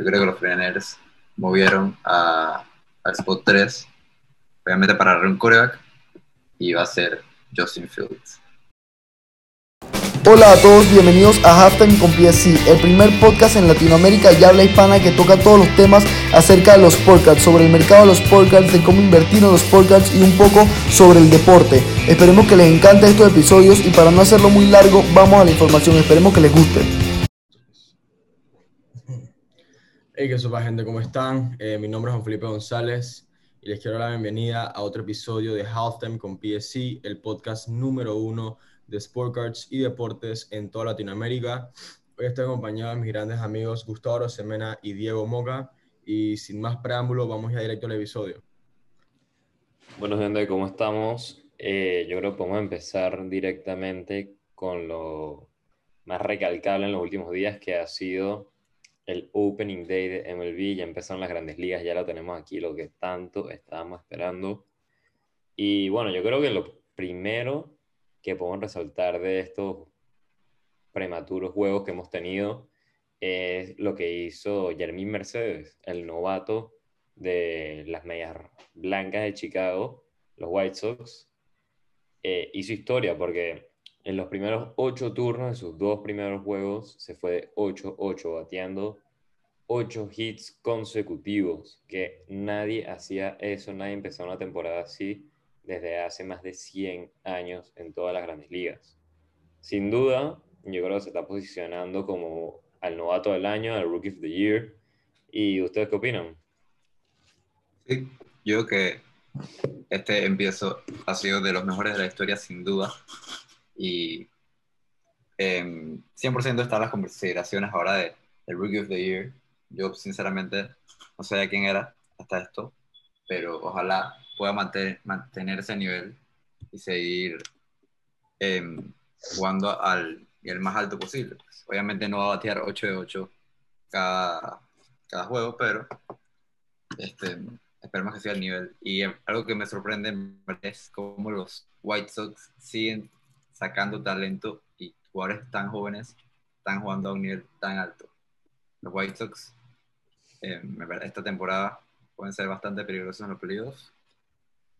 yo creo que los Freneers movieron a, al spot 3, obviamente para un coreback, y va a ser Justin Fields. Hola a todos, bienvenidos a Halftime con PSC, el primer podcast en Latinoamérica y habla hispana que toca todos los temas acerca de los sportcards, sobre el mercado de los sportcards, de cómo invertir en los sportcards y un poco sobre el deporte. Esperemos que les encante estos episodios y para no hacerlo muy largo, vamos a la información, esperemos que les guste. Hey, qué sopa gente, ¿cómo están? Eh, mi nombre es Juan Felipe González y les quiero dar la bienvenida a otro episodio de Halftime con PSC, el podcast número uno de Sport Cards y deportes en toda Latinoamérica. Hoy estoy acompañado de mis grandes amigos Gustavo Semena y Diego Moca. Y sin más preámbulo, vamos ya directo al episodio. Bueno, gente, ¿cómo estamos? Eh, yo creo que podemos empezar directamente con lo más recalcable en los últimos días, que ha sido el Opening Day de MLB. Ya empezaron las grandes ligas, ya lo tenemos aquí, lo que tanto estábamos esperando. Y bueno, yo creo que lo primero que podemos resaltar de estos prematuros juegos que hemos tenido es lo que hizo Jermín Mercedes, el novato de las medias blancas de Chicago, los White Sox. Eh, hizo historia porque en los primeros ocho turnos de sus dos primeros juegos se fue de 8-8 bateando ocho hits consecutivos, que nadie hacía eso, nadie empezó una temporada así desde hace más de 100 años en todas las grandes ligas. Sin duda, yo creo que se está posicionando como al novato del año, al Rookie of the Year. ¿Y ustedes qué opinan? Sí, yo creo que este empiezo ha sido de los mejores de la historia, sin duda. Y eh, 100% están las consideraciones ahora de, del Rookie of the Year. Yo, sinceramente, no sabía quién era hasta esto, pero ojalá pueda mantener, mantener ese nivel y seguir eh, jugando al el más alto posible. Obviamente no va a batear 8 de 8 cada, cada juego, pero este, esperemos que sea el nivel. Y algo que me sorprende es cómo los White Sox siguen sacando talento y jugadores tan jóvenes están jugando a un nivel tan alto. Los White Sox eh, esta temporada pueden ser bastante peligrosos en los playoffs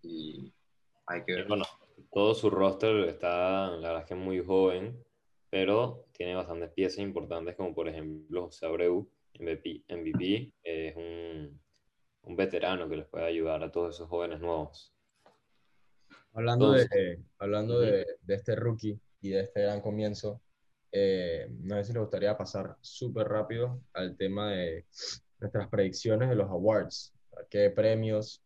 y hay que ver. Bueno, todo su roster está, la verdad es que muy joven, pero tiene bastantes piezas importantes, como por ejemplo José Abreu, MVP, MVP es un, un, veterano que les puede ayudar a todos esos jóvenes nuevos. Hablando, de, hablando de, de, este rookie y de este gran comienzo, eh, no sé si les gustaría pasar súper rápido al tema de nuestras predicciones de los awards. ¿Qué premios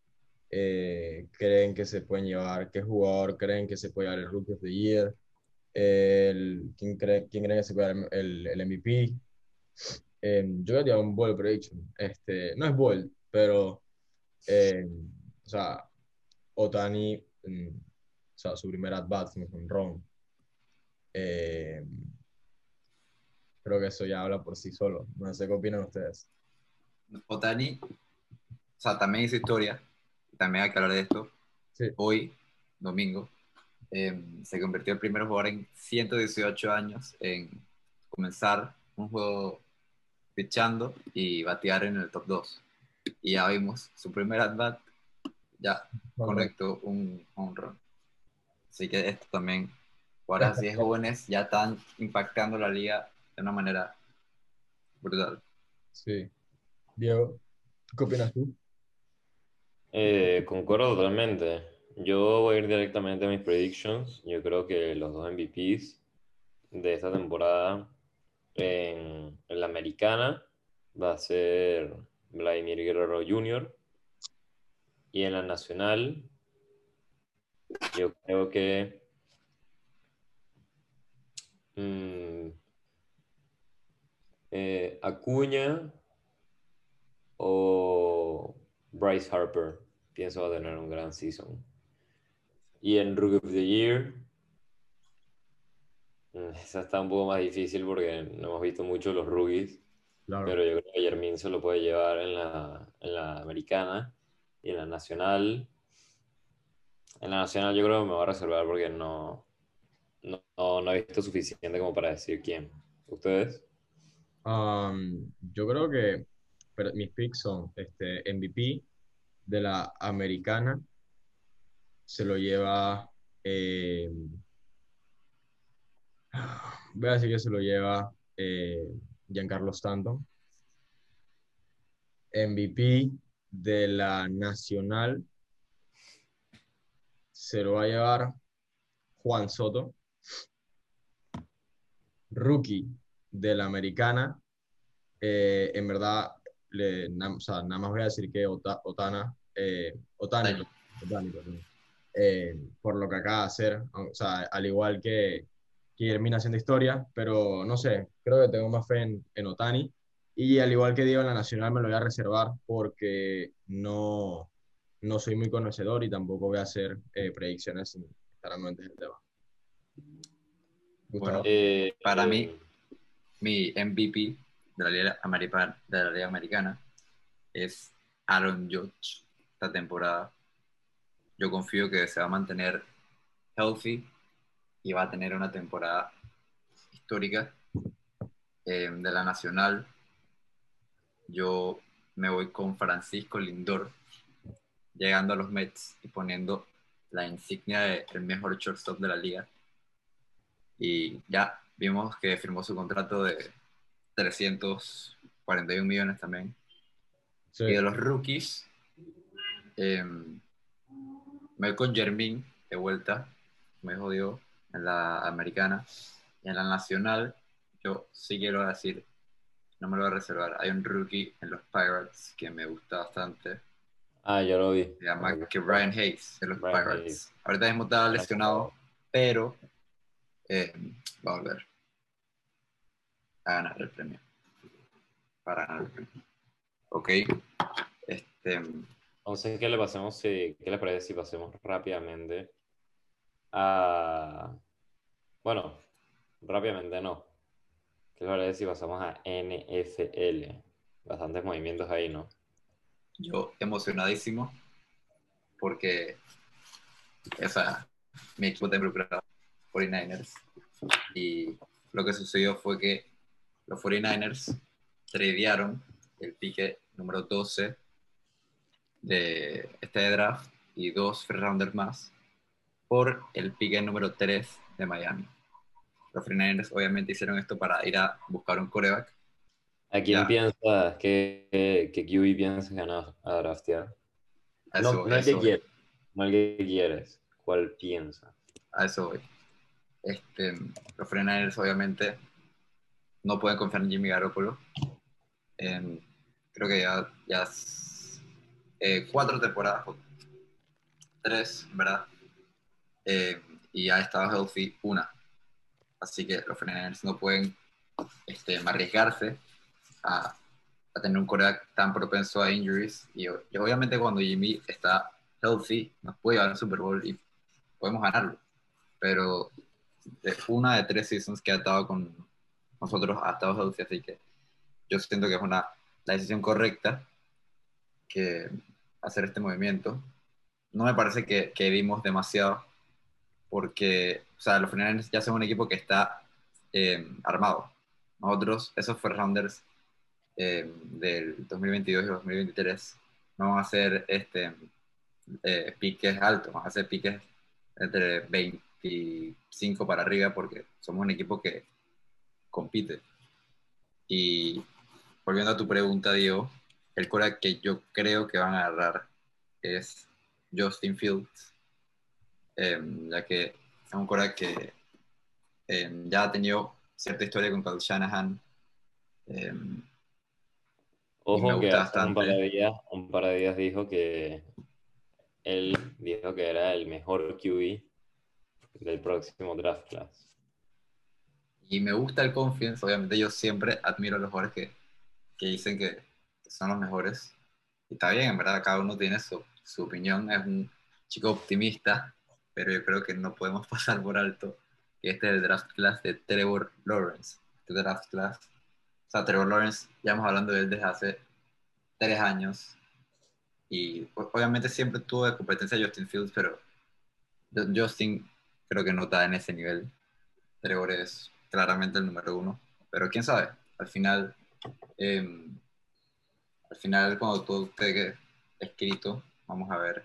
eh, creen que se pueden llevar, qué jugador creen que se puede llevar el Rookie of the Year, el, ¿quién, cree, quién cree que se puede llevar el, el MVP. Eh, yo voy a un ball prediction. Este, no es ball, pero, eh, o sea, Otani, o sea, su primer at-bat con Ron. Eh, creo que eso ya habla por sí solo. No sé qué opinan ustedes. Otani, o sea, también hizo historia también hay que hablar de esto. Sí. Hoy, domingo, eh, se convirtió el primer jugador en 118 años en comenzar un juego pichando y batear en el top 2. Y ya vimos su primer at-bat, ya, correcto, un home run. Así que esto también, ahora así es jóvenes, ya están impactando la liga de una manera brutal. Sí. Diego, ¿qué opinas tú? Eh, concuerdo totalmente. Yo voy a ir directamente a mis predictions. Yo creo que los dos MVPs de esta temporada en, en la americana va a ser Vladimir Guerrero Jr. Y en la nacional, yo creo que mmm, eh, Acuña o Bryce Harper pienso va a tener un gran season. Y en Rookie of the Year, mm, esa está un poco más difícil porque no hemos visto mucho los rookies. Claro. Pero yo creo que Jermín se lo puede llevar en la, en la americana y en la nacional. En la nacional yo creo que me va a reservar porque no, no, no, he visto suficiente como para decir quién. ¿Ustedes? Um, yo creo que mis picks son este, MVP de la americana, se lo lleva, eh, voy a decir que se lo lleva eh, Giancarlo Stanton. MVP de la nacional se lo va a llevar Juan Soto. Rookie de la americana, eh, en verdad, le, na- o sea, nada más voy a decir que Ota- Otana, eh, Otani, eh, por lo que acaba de hacer, o sea, al igual que, que termina haciendo historia, pero no sé, creo que tengo más fe en, en Otani. Y al igual que digo, en la nacional me lo voy a reservar porque no, no soy muy conocedor y tampoco voy a hacer eh, predicciones sin estar anuentes del tema. Bueno, Eh, Para mí- Mi MVP de la Liga, Americana, de la Liga Americana es Aaron Judge esta temporada. Yo confío que se va a mantener healthy y va a tener una temporada histórica eh, de la Nacional. Yo me voy con Francisco Lindor llegando a los Mets y poniendo la insignia de el mejor shortstop de la liga. Y ya vimos que firmó su contrato de 341 millones también. Sí. Y de los rookies, eh, me voy con Jermín de vuelta, me jodió en la americana. Y en la nacional, yo sí quiero decir, no me lo voy a reservar. Hay un rookie en los Pirates que me gusta bastante. Ah, yo lo vi. Se llama que Brian Hayes de los Brian Pirates. Hayes. Ahorita mismo está lesionado, pero eh, va a volver a ganar el premio. Para ganar el premio. Ok. Este, Entonces, ¿qué le pasemos si, qué les parece si pasemos rápidamente a... Bueno, rápidamente no. ¿Qué les parece si pasamos a NFL? Bastantes movimientos ahí, ¿no? yo emocionadísimo porque o sea, mi equipo está involucrado 49ers y lo que sucedió fue que los 49ers tradearon el pique número 12 de este draft y dos first rounders más por el pique número 3 de Miami. Los 49ers obviamente hicieron esto para ir a buscar un coreback. ¿A quién Ya. piensas que, que, que QB piensas ganar a draftear? A No, eso- no el que quieres, no el que quieres. ¿Cuál piensas? a eso voy. Este, los 49ers obviamente no pueden confiar en Jimmy Garoppolo. Em, creo que ya, ya eh, cuatro temporadas, tres, ¿verdad? Em, y ha estado healthy una. Así que los 49ers no pueden este, arriesgarse a, a tener un coreback tan propenso a injuries. Y, y obviamente cuando Jimmy está healthy, nos puede llevar al Super Bowl y podemos ganarlo pero de una de tres seasons que ha estado con nosotros ha estado healthy, así que yo siento que es una, la decisión correcta que hacer este movimiento. No me parece que, que dimos demasiado, porque, sea, los finales ya son un equipo que está eh, armado. Nosotros, esos first rounders eh, del 2022 y 2023, no van a ser este, eh, piques altos, van a ser piques entre 25 para arriba porque somos un equipo que compite. Y volviendo a tu pregunta, Diego, el cora que yo creo que van a agarrar es Justin Fields, em, ya que es un cora que em, ya ha tenido cierta historia con Kyle Shanahan. me Ojo que un par de días, un par de días dijo que él dijo que era el mejor QB del próximo draft class. Y me gusta el confidence, obviamente yo siempre admiro a los jugadores que, que dicen que, que son los mejores. Y está bien, en verdad, cada uno tiene su, su opinión, es un chico optimista, pero yo creo que no podemos pasar por alto que este es el draft class de Trevor Lawrence. Este draft class, o sea, Trevor Lawrence, ya hemos hablando de él desde hace tres años. Y obviamente siempre tuvo de competencia Justin Fields, pero Justin creo que no está en ese nivel. Trevor es claramente el número uno, pero quién sabe, al final, eh, final, cuando todo esté escrito, vamos a ver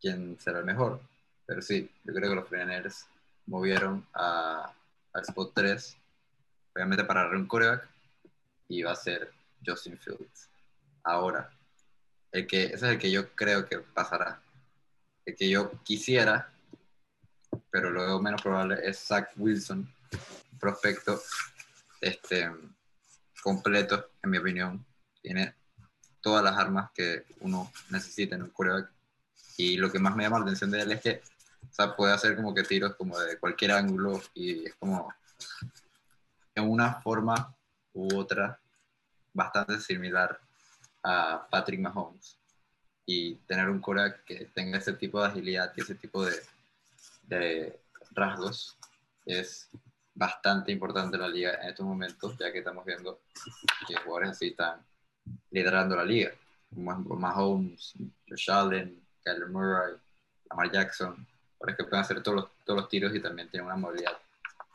quién será el mejor. Pero sí, yo creo que los Frenaers movieron a, al spot 3, obviamente para un coreback, y va a ser Justin Fields. Ahora, el que, ese es el que yo creo que pasará. El que yo quisiera, pero luego menos probable, es Zach Wilson, prospecto este, completo, en mi opinión. Tiene todas las armas que uno necesita en un coreback. Y lo que más me llama la atención de él es que o sea, puede hacer como que tiros como de cualquier ángulo y es como en una forma u otra bastante similar a Patrick Mahomes. Y tener un coreback que tenga ese tipo de agilidad y ese tipo de, de rasgos es bastante importante en la liga en estos momentos, ya que estamos viendo que jugadores así están liderando la liga, como Mahomes, Josh Allen, Kyler Murray, Lamar Jackson, es que pueden hacer todos los, todos los tiros y también tienen una movilidad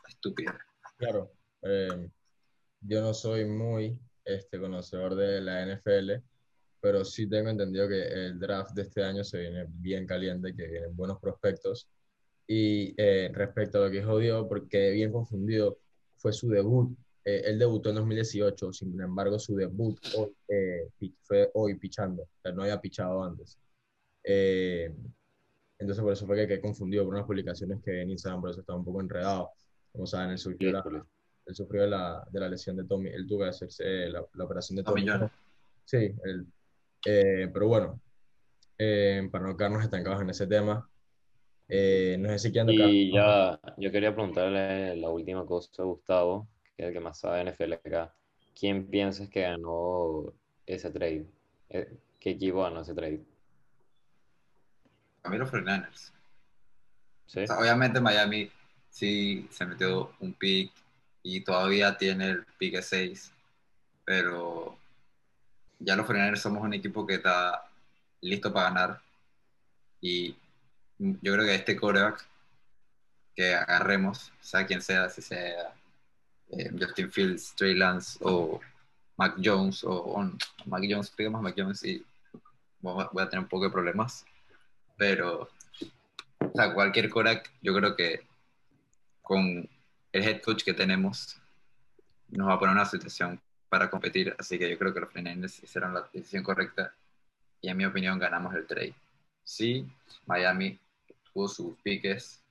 estúpida. Claro, eh, yo no soy muy este, conocedor de la NFL, pero sí tengo entendido que el draft de este año se viene bien caliente, que vienen buenos prospectos. Y eh, respecto a lo que es odio, porque bien confundido, fue su debut. Eh, él debutó en 2018, sin embargo, su debut hoy, fue hoy pichando, o no había pichado antes. Entonces por eso fue que quedé confundido por unas publicaciones que en Instagram, por eso estaba un poco enredado. Como saben, él sufrió, la, él sufrió la, de la lesión de Tommy, él tuvo que hacerse la, la operación de Tommy. Sí, él, eh, pero bueno, eh, para no quedarnos estancados en ese tema, eh, no sé si quieren Y ya, yo quería preguntarle la última cosa a Gustavo, que es el que más sabe de NFL acá. ¿Quién piensas que ganó ese trade? ¿Qué equipo ganó ese trade? A mí los obviamente Miami sí se metió un pick y todavía tiene el pick 6, pero ya los Frenanes somos un equipo que está listo para ganar. Y yo creo que este coreback que agarremos, sea quien sea, si sea eh, Justin Fields, Trey Lance o Mac Jones o, Mac Jones, pegamos Mac Jones y voy a tener un poco de problemas pero o sea, cualquier Korak, yo creo que con el head coach que tenemos, nos va a poner una situación para competir. Así que yo creo que los Fernandes hicieron la decisión correcta y en mi opinión ganamos el trade. Sí, Miami tuvo sus piques,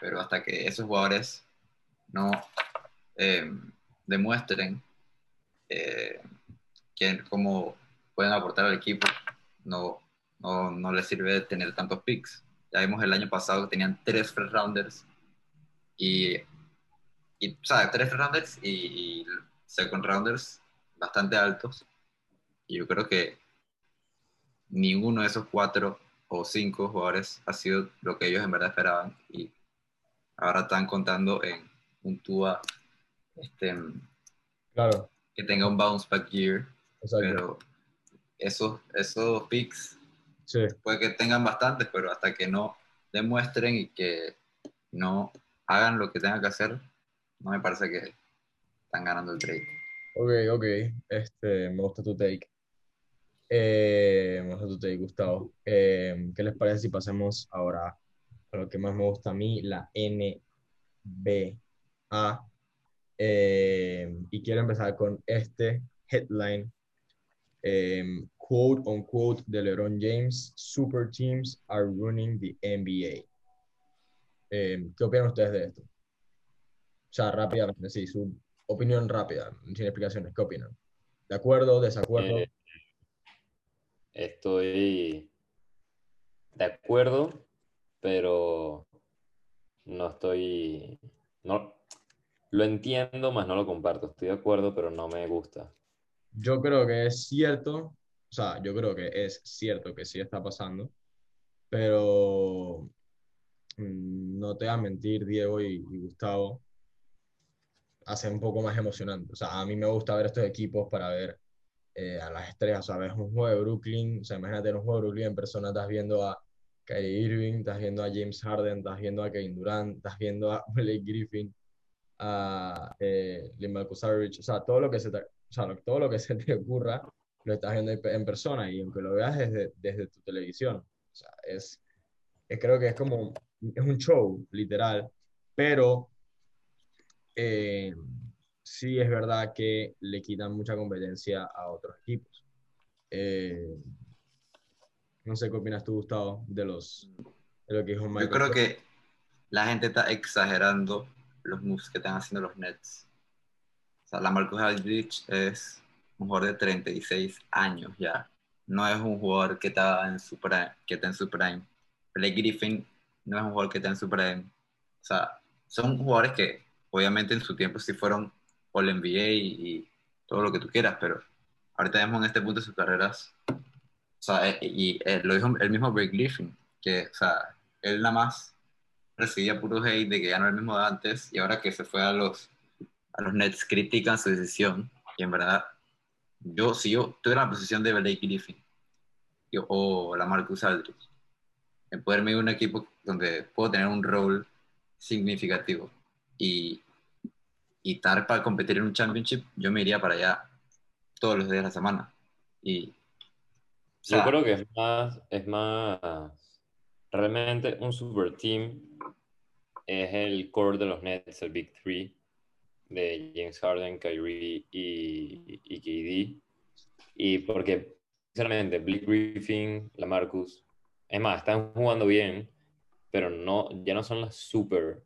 pero hasta que esos jugadores no eh, demuestren eh, cómo pueden aportar al equipo, no, no, no les sirve tener tantos picks. Ya vimos el año pasado que tenían tres first rounders y, y o sea, tres first rounders y, second rounders bastante altos. Y yo creo que ninguno de esos cuatro o cinco jugadores ha sido lo que ellos en verdad esperaban y ahora están contando en un Tua este, claro. que tenga un bounce back year, pero esos, esos picks Puede que tengan bastantes, pero hasta que no demuestren y que no hagan lo que tengan que hacer, no me parece que están ganando el trade. Ok, ok. Este, me gusta tu take. Eh, me gusta tu take, Gustavo. Eh, ¿Qué les parece si pasemos ahora a lo que más me gusta a mí, la NBA? Eh, y quiero empezar con este headline quote unquote de LeBron James, super teams are running the NBA. Em, ¿Qué opinan ustedes de esto? O sea, rápidamente, sí, su opinión rápida, sin explicaciones. ¿Qué opinan? ¿De acuerdo? ¿Desacuerdo? Eh, estoy de acuerdo, pero no estoy. No, lo entiendo, más no lo comparto. Estoy de acuerdo, pero no me gusta. Yo creo que es cierto o sea, yo creo que es cierto que sí está pasando, pero mm, no te voy a mentir, Diego y, Gustavo, hace un poco más emocionante. O sea, a mí me gusta ver estos equipos para ver eh, a las estrellas. O sea, ves un juego de Brooklyn, o sea, imagínate un juego de Brooklyn en persona, estás viendo a Kyrie Irving, estás viendo a James Harden, estás viendo a Kevin Durant, estás viendo a Blake Griffin, a eh, Lim o sea, todo lo que se te, o sea, todo lo que se te ocurra lo estás viendo en persona y aunque lo veas desde, desde tu televisión. O sea, es, es, creo que es como, es un show, literal, pero eh, sí es verdad que le quitan mucha competencia a otros equipos. Eh, no sé qué opinas tú, Gustavo, de, los, de lo que dijo Michael. Yo creo que la gente está exagerando los moves que están haciendo los Nets. O sea, la Marcus Aldridge es un jugador de 36 años ya. No es un jugador que está en su prime. Que está en su prime. Blake Griffin no es un jugador que está en su prime. O sea, son jugadores que obviamente en su tiempo sí fueron All NBA y, todo lo que tú quieras, pero ahorita vemos en este punto de sus carreras. O sea, eh, y, eh, lo dijo el mismo Blake Griffin, que, o sea, él nada más recibía puro hate de que ya no era el mismo de antes y ahora que se fue a los, a los Nets critican su decisión y en verdad yo, si yo tuviera la posición de Blake Griffin o la Marcus Aldridge, en poderme ir a un equipo donde puedo tener un rol significativo y, y estar para competir en un championship, yo me iría para allá todos los días de la semana. Y, yo creo que es más, es más, realmente un super team es el core de los Nets, el Big Three, de James Harden, Kyrie y, KD. Y porque, sinceramente, Blake Griffin, la Marcus, es más, están jugando bien, pero no, ya no son las super,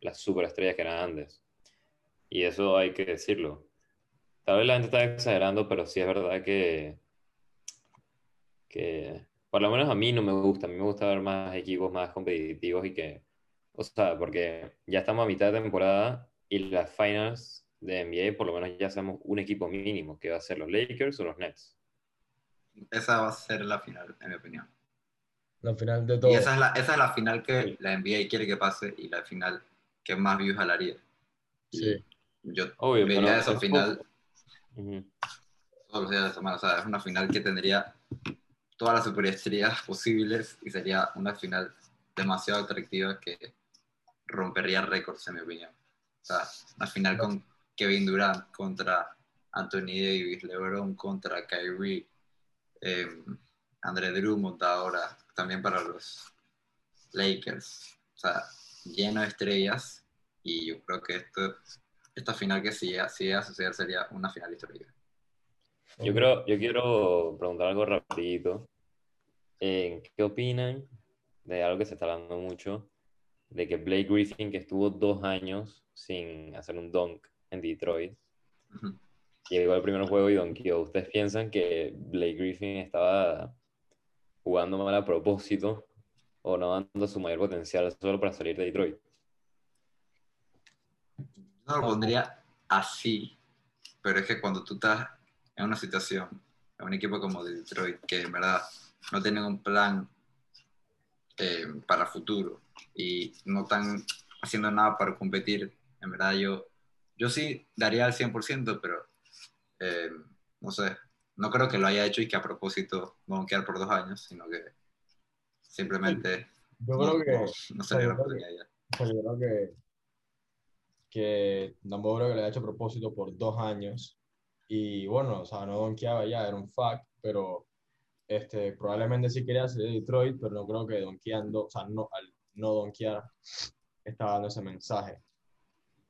las super estrellas que eran antes. Y eso hay que decirlo. Tal vez la gente está exagerando, pero sí es verdad que, que por lo menos a mí no me gusta. A mí me gusta ver más equipos más competitivos y que, o sea, porque ya estamos a mitad de temporada y las finals de NBA por lo menos ya sabemos un equipo mínimo, que va a ser los Lakers o los Nets. Esa va a ser la final, en mi opinión. La final de todo. Y esa es la, esa es la final que la NBA quiere que pase y la final que más views jalaría. Sí. Yo Obvio, vería esa final todos los días de la semana. O sea, es una final que tendría todas las superestrellas posibles y sería una final demasiado atractiva que rompería récords, en mi opinión. O una final con Kevin Durant contra Anthony Davis, LeBron contra Kyrie, eh, André Drummond ahora, también para los Lakers. O sea, lleno de estrellas y yo creo que esto, esta final que sí, sí a suceder sería una final histórica. Yo, creo, yo quiero preguntar algo rapidito. ¿Qué opinan de algo que se está hablando mucho? De que Blake Griffin, que estuvo dos años sin hacer un dunk en Detroit, llegó al primer juego y donkeó. ¿Ustedes piensan que Blake Griffin estaba jugando mal a propósito o no dando su mayor potencial solo para salir de Detroit? no lo pondría así, pero es que cuando tú estás en una situación, en un equipo como Detroit, que en verdad no tienen un plan eh, para futuro. Y no están haciendo nada para competir, en verdad yo, yo sí daría al 100%, pero eh, no sé, no creo que lo haya hecho y que a propósito quedar por dos años, sino que simplemente yo creo que, no, no, yo creo que que tampoco creo que le haya hecho propósito por dos años. Y bueno, o sea, no donkeaba ya, era un fact, pero este, probablemente sí quería salir de Detroit, pero no creo que donkeando, o sea, no, al no donkear, estaba dando ese mensaje.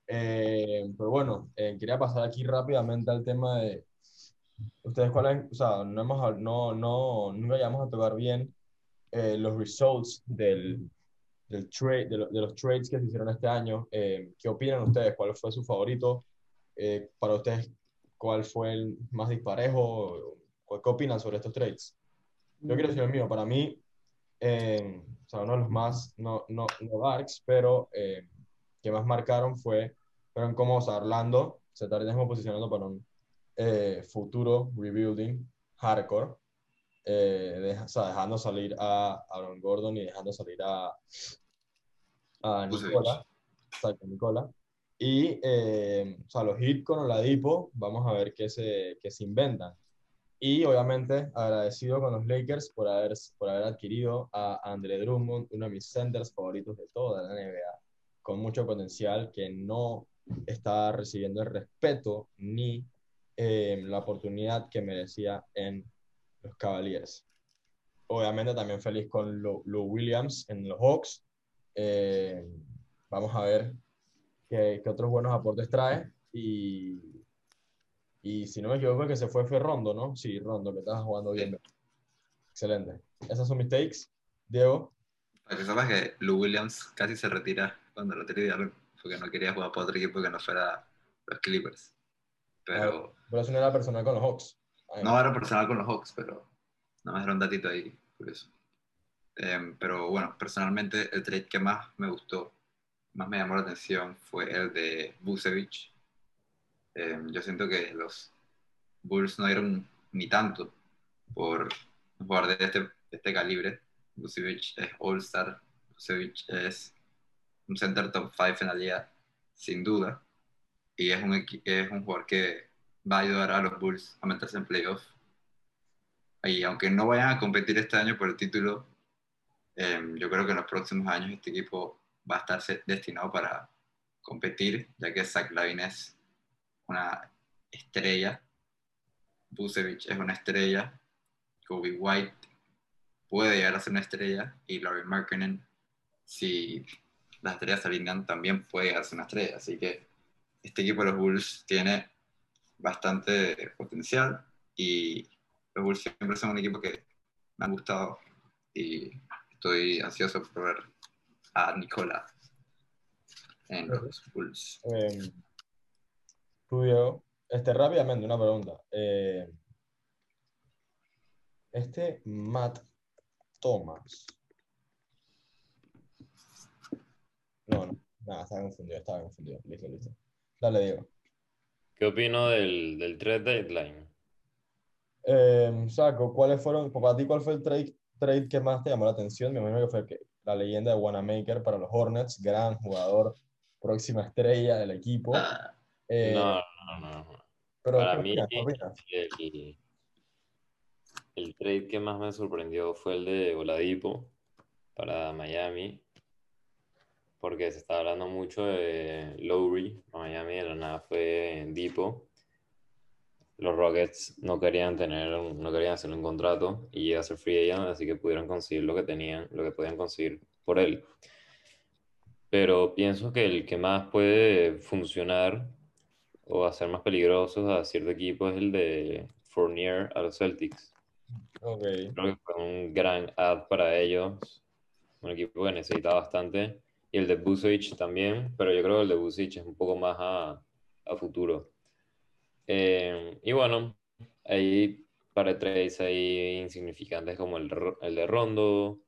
Eh, pero bueno, eh, quería pasar aquí rápidamente al tema de ustedes cuáles, o sea, no hemos, no, no, nunca llegamos a tocar bien eh, los results del, del trade, de, los trades que se hicieron este año. Eh, ¿Qué opinan ustedes? ¿Cuál fue su favorito? Eh, para ustedes, ¿cuál fue el más disparejo? ¿Qué opinan sobre estos trades? Yo quiero decir el mío. Para mí, eh, o sea, uno de los más, no, no, no darks, pero que más marcaron fue, fueron como o Orlando se está posicionando para un futuro rebuilding hardcore. o sea, dejando salir a Aaron Gordon y dejando salir a, a Nicola, Nicola. Y eh, o sea, los hit con Oladipo, vamos a ver qué se, qué se inventan. Y obviamente agradecido con los Lakers por haber, por haber adquirido a Andre Drummond, uno de mis centers favoritos de toda la NBA, con mucho potencial que no está recibiendo el respeto ni eh, la oportunidad que merecía en los Cavaliers. Obviamente también feliz con Lou, Williams en los Hawks. Eh, vamos a ver qué, qué otros buenos aportes trae. Y, y si no me equivoco, el que se fue fue Rondo, ¿no? Sí, Rondo, que estaba jugando bien. Excelente. Esas son mis takes. Diego. Para que sepas que Lou Williams casi se retira cuando lo tiraron, porque no quería jugar para otro equipo que no fuera los Clippers. Pero. Pero eso no era personal con los Hawks. Ay, No era personal con los Hawks, pero nada más era un datito ahí, curioso. Em, pero bueno, personalmente el trade que más me gustó, más me llamó la atención fue el de Vucevic. Em, yo siento que los Bulls no dieron ni tanto por un jugador de este, de este calibre. Vucevic es All-Star, Vucevic es un center top 5 en la liga, sin duda. Y es un, es un jugador que va a ayudar a los Bulls a meterse en playoffs. Y aunque no vayan a competir este año por el título, eh, yo creo que en los próximos años este equipo va a estar destinado para competir, ya que Zach Lavine es una estrella, Vucevic es una estrella, Kobe White puede llegar a ser una estrella. Y Larry Markkinen, si las estrellas se alinean, también puede llegar a ser una estrella. Así que este equipo de los Bulls tiene bastante potencial. Y los Bulls siempre son un equipo que me han gustado. Y estoy ansioso por ver a Nicola en los Bulls. Eh, tú, Diego, este, rápidamente, una pregunta. Eh, este Matt Thomas. No, no, nada, estaba confundido, estaba confundido. Listo, listo. Dale, Diego. ¿Qué opino del, del trade deadline? Eh, Saco, ¿cuáles fueron, para ti, cuál fue el trade, trade que más te llamó la atención? Me imagino que fue que la leyenda de Wanamaker para los Hornets, gran jugador, próxima estrella del equipo. Ah, Eh, No, no, no. pero Para ¿qué mí, el, el trade que más me sorprendió fue el de Oladipo para Miami, porque se estaba hablando mucho de Lowry, a Miami de la nada fue Dipo. Los Rockets no querían tener, no querían hacer un contrato y ser free agent, así que pudieron conseguir lo que tenían, lo que podían conseguir por él. Pero pienso que el que más puede funcionar o hacer más peligrosos a cierto equipo es el de Fournier a los Celtics. Ok. Creo que fue un gran ad para ellos, un equipo que necesita bastante. Y el de Vucevic también, pero yo creo que el de Vucevic es un poco más a, a futuro. Eh, y bueno, hay para trades ahí insignificantes como el, el de Rondo,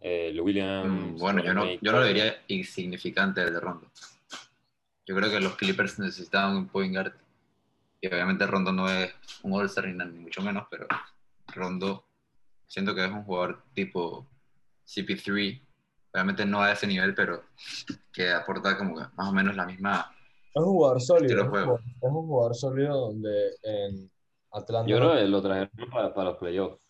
eh, el Williams. mm, bueno, yo no, yo no lo diría insignificante el de Rondo. Yo creo que los Clippers necesitaban un point guard y obviamente Rondo no es un All-Star ni, mucho menos, pero Rondo siento que es un jugador tipo CP3, obviamente no a ese nivel, pero que aporta como que más o menos la misma Es un jugador sólido. Es un jugador, es un jugador sólido donde en Atlanta. Yo creo que lo trajeron para, para los playoffs.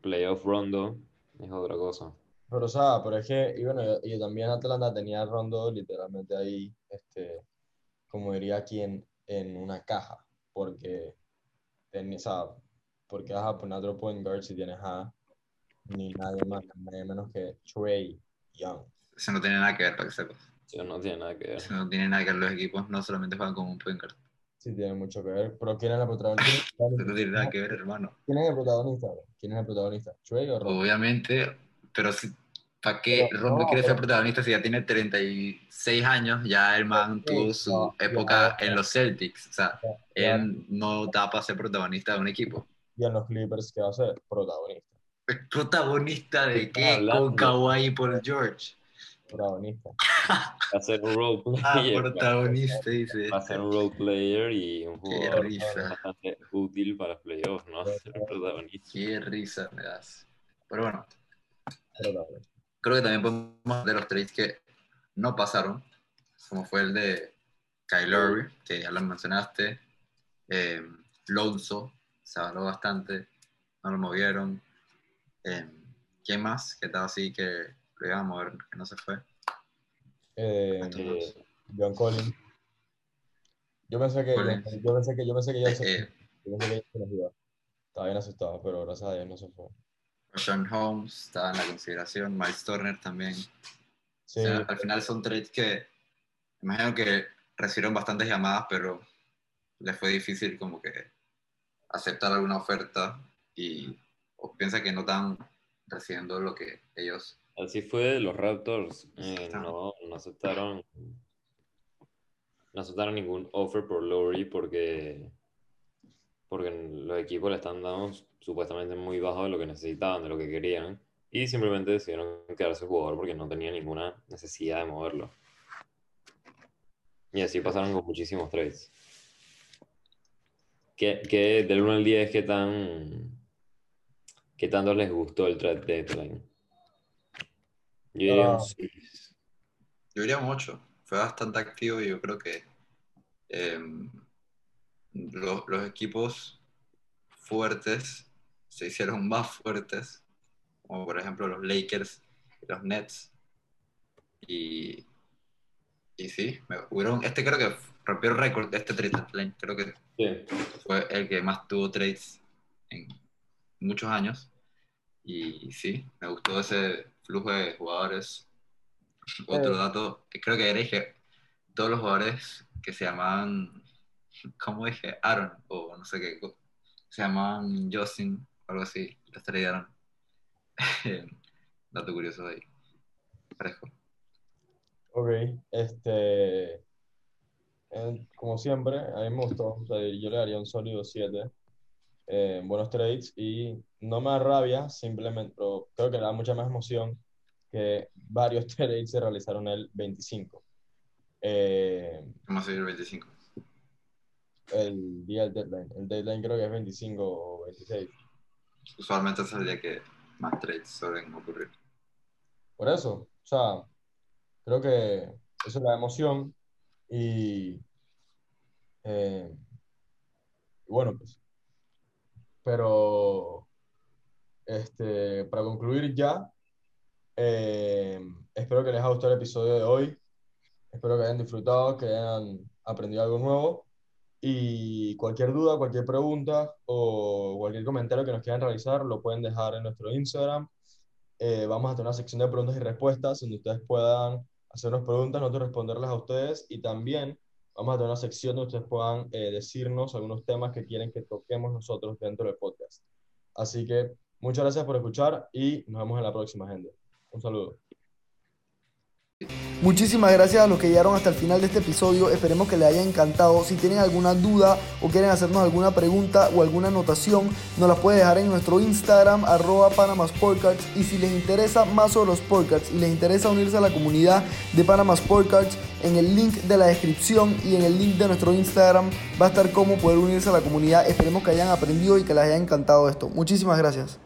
Playoff Rondo es otra cosa. Pero, o sea, pero es que, y bueno, y también Atlanta tenía a Rondo literalmente ahí, este, como diría aquí, en, en una caja, porque, tenía, o sea, porque vas a poner otro point guard si tienes a ni nadie más, nadie menos que Trey Young. Eso no tiene nada que ver, para que sepas. Eso no tiene nada que ver. Eso no tiene nada que ver. Los equipos no solamente juegan como un point guard. Sí, tiene mucho que ver, pero ¿quién es el protagonista? Eso no tiene nada que ver, hermano. ¿Quién es el protagonista? ¿Quién es el protagonista? ¿Trey o Rondo? Obviamente, pero si, ¿para qué Pero, Rondo no, quiere ser protagonista si ya tiene 36 años? Ya el man Sí, tuvo su no, época en los Celtics. O sea, él no da para ser protagonista de un equipo. Y en los Clippers, ¿qué va a ser? Protagonista. ¿Es protagonista de qué? hablando? Con Kawhi Paul George. Protagonista. Va a ser un role Ah, player. protagonista, dice. Va a ser un role player y un Qué jugador risa. bastante útil para los playoffs, ¿no? Ser protagonista. Qué risa me das. Pero bueno. Creo que también podemos de los trades que no pasaron, como fue el de Kyle Lowry, que ya lo mencionaste, eh, Lonzo, se habló bastante, no lo movieron. Eh, ¿Quién más? Que estaba así que lo iban a mover, que no se fue. Eh, John Collins. Yo pensé que, Collins. yo pensé que, yo pensé que ya se- Eh, Yo pensé que nos iba. Estaba bien asustado, pero gracias a Dios no se fue. Sean Holmes está en la consideración, Miles Turner también. Sí, O sea, al final son trades que imagino que recibieron bastantes llamadas, pero les fue difícil como que aceptar alguna oferta y o piensa que no están recibiendo lo que ellos Así fue, los Raptors eh, no, no aceptaron no aceptaron ningún offer por Lowry porque porque los equipos le están dando supuestamente muy bajo de lo que necesitaban, de lo que querían, y simplemente decidieron quedarse jugador porque no tenía ninguna necesidad de moverlo. Y así pasaron con muchísimos trades. ¿Qué, qué- del 1 al 10, qué tan qué tanto les gustó el trade deadline? Yo diría un Ah. 6. Yo diría un 8. Fue bastante activo y yo creo que em, lo- los equipos fuertes se hicieron más fuertes, como por ejemplo los Lakers y los Nets. Y, y sí, me, hubieron, este creo que rompió el récord de este trade deadline. Creo que Sí. fue el que más tuvo trades en muchos años. Y sí, me gustó ese flujo de jugadores. Otro Eh. dato, que creo que era que todos los jugadores que se llamaban, ¿cómo dije? Aaron, o no sé qué, se llamaban Justin, o algo así, los tradearon. dato curioso ahí. Fresco. Ok, este, eh, como siempre, a mí me gustó, o sea, yo le daría un sólido 7, eh, buenos trades y no me da rabia, simplemente, pero creo que le da mucha más emoción que varios trades se realizaron el 25, eh, ¿Cómo seguir el 25? El día del deadline, el deadline creo que es 25 o 26, Usualmente es el día que más trades suelen ocurrir. por eso, o sea, creo que eso le da emoción y, eh, y bueno, pues. Pero, este, para concluir ya, eh, espero que les haya gustado el episodio de hoy. Espero que hayan disfrutado, que hayan aprendido algo nuevo. Y cualquier duda, cualquier pregunta o cualquier comentario que nos quieran realizar, lo pueden dejar en nuestro Instagram. Eh, vamos a tener una sección de preguntas y respuestas donde ustedes puedan hacernos preguntas, nosotros responderlas a ustedes. Y también vamos a tener una sección donde ustedes puedan eh, decirnos algunos temas que quieren que toquemos nosotros dentro del podcast. Así que muchas gracias por escuchar y nos vemos en la próxima, gente. Un saludo. Muchísimas gracias a los que llegaron hasta el final de este episodio. Esperemos que les haya encantado. Si tienen alguna duda o quieren hacernos alguna pregunta o alguna anotación, nos la pueden dejar en nuestro Instagram, arroba. Y si les interesa más sobre los Sportcards y les interesa unirse a la comunidad de Panama Sportcards, en el link de la descripción y en el link de nuestro Instagram va a estar cómo poder unirse a la comunidad. Esperemos que hayan aprendido y que les haya encantado esto. Muchísimas gracias.